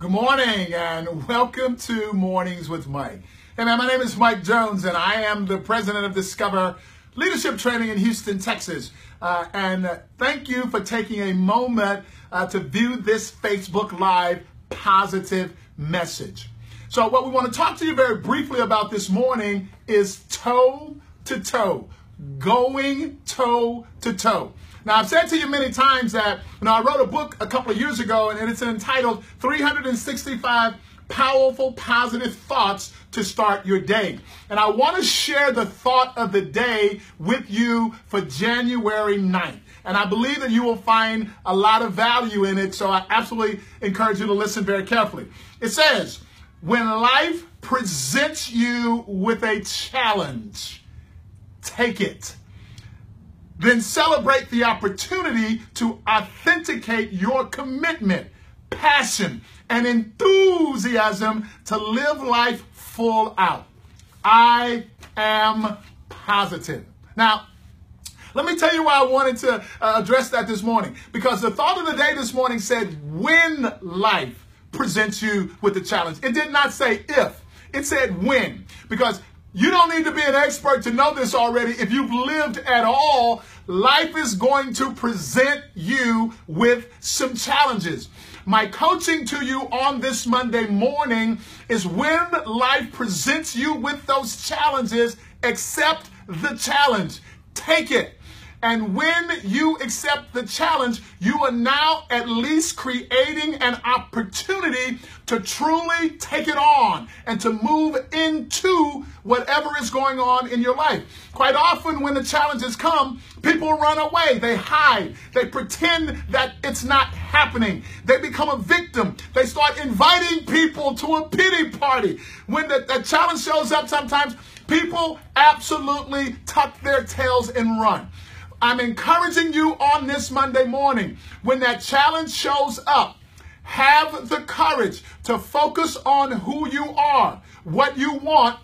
Good morning and welcome to Mornings with Mike. Hey man, my name is Mike Jones and I am the president of Discover Leadership Training in Houston, Texas. Uh, and uh, thank you for taking a moment uh, to view this Facebook Live positive message. So, what we want to talk to you very briefly about this morning is toe to toe, going toe to toe. Now, I've said to you many times that you know I wrote a book a couple of years ago, and it's entitled 365 Powerful Positive Thoughts to Start Your Day. And I want to share the thought of the day with you for January 9th. And I believe that you will find a lot of value in it, so I absolutely encourage you to listen very carefully. It says, when life presents you with a challenge, take it then celebrate the opportunity to authenticate your commitment, passion, and enthusiasm to live life full out. I am positive. Now, let me tell you why I wanted to uh, address that this morning. Because the thought of the day this morning said, when life presents you with the challenge. It did not say if, it said when. Because you don't need to be an expert to know this already. If you've lived at all, life is going to present you with some challenges. My coaching to you on this Monday morning is when life presents you with those challenges, accept the challenge. Take it. And when you accept the challenge, you are now at least creating an opportunity to truly take it on and to move into whatever is going on in your life. Quite often, when the challenges come, people run away, they hide, they pretend that it's not happening, they become a victim, they start inviting people to a pity party. When the, the challenge shows up, sometimes people absolutely tuck their tails and run. I'm encouraging you on this Monday morning when that challenge shows up. Have the courage to focus on who you are, what you want,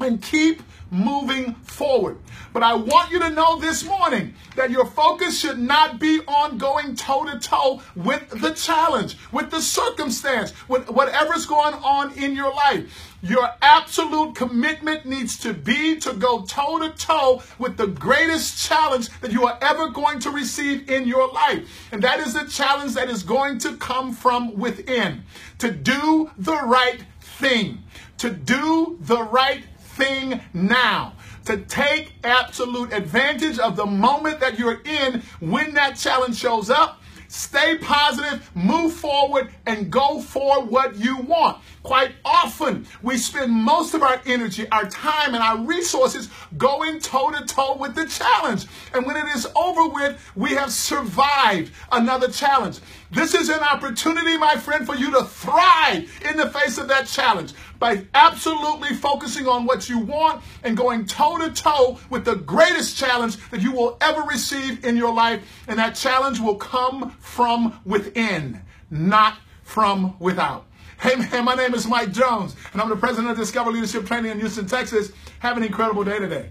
and keep moving forward. But I want you to know this morning that your focus should not be on going toe to toe with the challenge, with the circumstance, with whatever's going on in your life. Your absolute commitment needs to be to go toe to toe with the greatest challenge that you are ever going to receive in your life. And that is the challenge that is going to come from within. To do the right thing. To do the right thing now. To take absolute advantage of the moment that you're in when that challenge shows up Stay positive, move forward, and go for what you want. Quite often, we spend most of our energy, our time, and our resources going toe to toe with the challenge. And when it is over with, we have survived another challenge. This is an opportunity, my friend, for you to thrive in the face of that challenge by absolutely focusing on what you want and going toe to toe with the greatest challenge that you will ever receive in your life. And that challenge will come from within, not from without. Hey man, my name is Mike Jones, and I'm the president of Discover Leadership Training in Houston, Texas. Have an incredible day today.